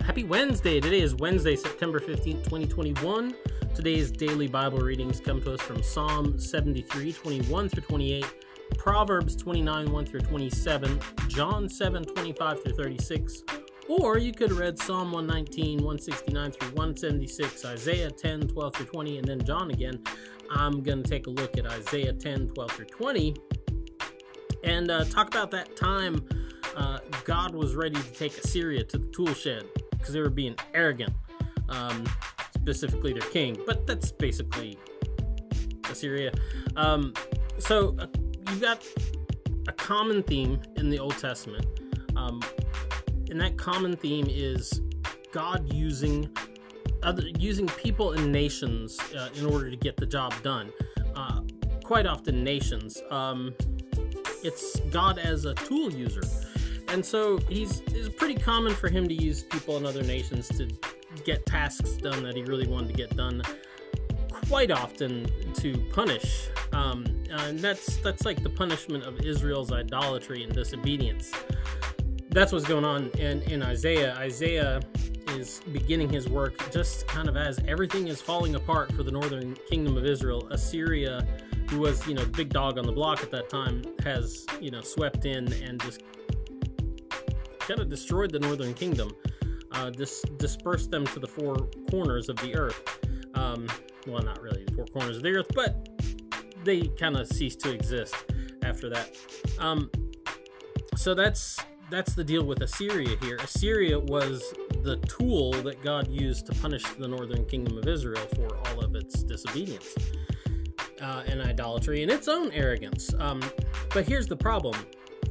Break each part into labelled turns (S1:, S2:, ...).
S1: Happy Wednesday. Today is Wednesday, September 15th, 2021. Today's daily Bible readings come to us from Psalm 73, 21 through 28, Proverbs 29, 1 through 27, John 7, 25 through 36, or you could have read Psalm 119, 169 through 176, Isaiah 10, 12 through 20, and then John again. I'm going to take a look at Isaiah 10, 12 through 20 and uh, talk about that time uh, God was ready to take Assyria to the tool shed because they were being arrogant, um, specifically their king. But that's basically Assyria. Um, so uh, you've got a common theme in the Old Testament, um, and that common theme is God using other using people and nations uh, in order to get the job done. Uh, quite often, nations. Um, it's God as a tool user and so he's it's pretty common for him to use people in other nations to get tasks done that he really wanted to get done quite often to punish. Um, and that's that's like the punishment of israel's idolatry and disobedience. That's what's going on in, in isaiah. Isaiah is beginning his work just kind of as everything is falling apart for the northern kingdom of israel. Assyria who was you know big dog on the block at that time has you know swept in and just kind of destroyed the northern kingdom, uh, dis- dispersed them to the four corners of the earth. Um, well, not really the four corners of the earth, but they kind of ceased to exist after that. Um, so that's that's the deal with Assyria here. Assyria was the tool that God used to punish the northern kingdom of Israel for all of its disobedience uh, and idolatry and its own arrogance. Um, but here's the problem: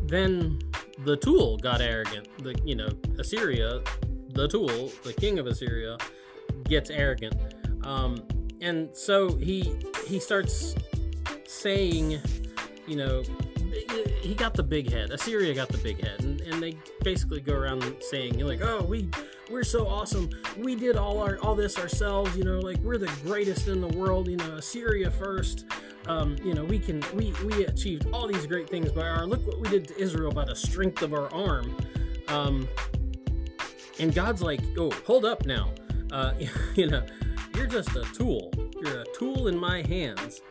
S1: then the tool got arrogant. The you know Assyria, the tool, the king of Assyria, gets arrogant, um, and so he he starts saying, you know, he got the big head. Assyria got the big head, and, and they basically go around saying, "You're like, oh, we we're so awesome. We did all our all this ourselves. You know, like we're the greatest in the world. You know, Assyria first. Um, you know, we can we we achieved all these great things by our look what we did to Israel by the strength of our arm. Um, and God's like, oh, hold up now. Uh, you know, you're just a tool. You're a tool in my hands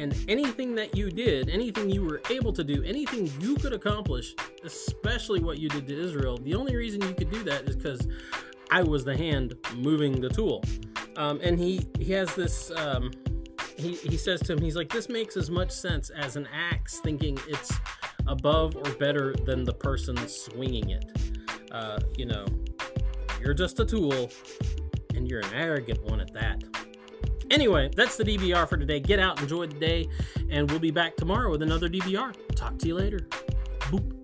S1: and anything that you did, anything you were able to do, anything you could accomplish, especially what you did to Israel, the only reason you could do that is because I was the hand moving the tool. Um, and he he has this. Um, he he says to him, he's like, this makes as much sense as an axe thinking it's above or better than the person swinging it. Uh, you know, you're just a tool, and you're an arrogant one at that. Anyway, that's the DBR for today. Get out, enjoy the day, and we'll be back tomorrow with another DBR. Talk to you later. Boop.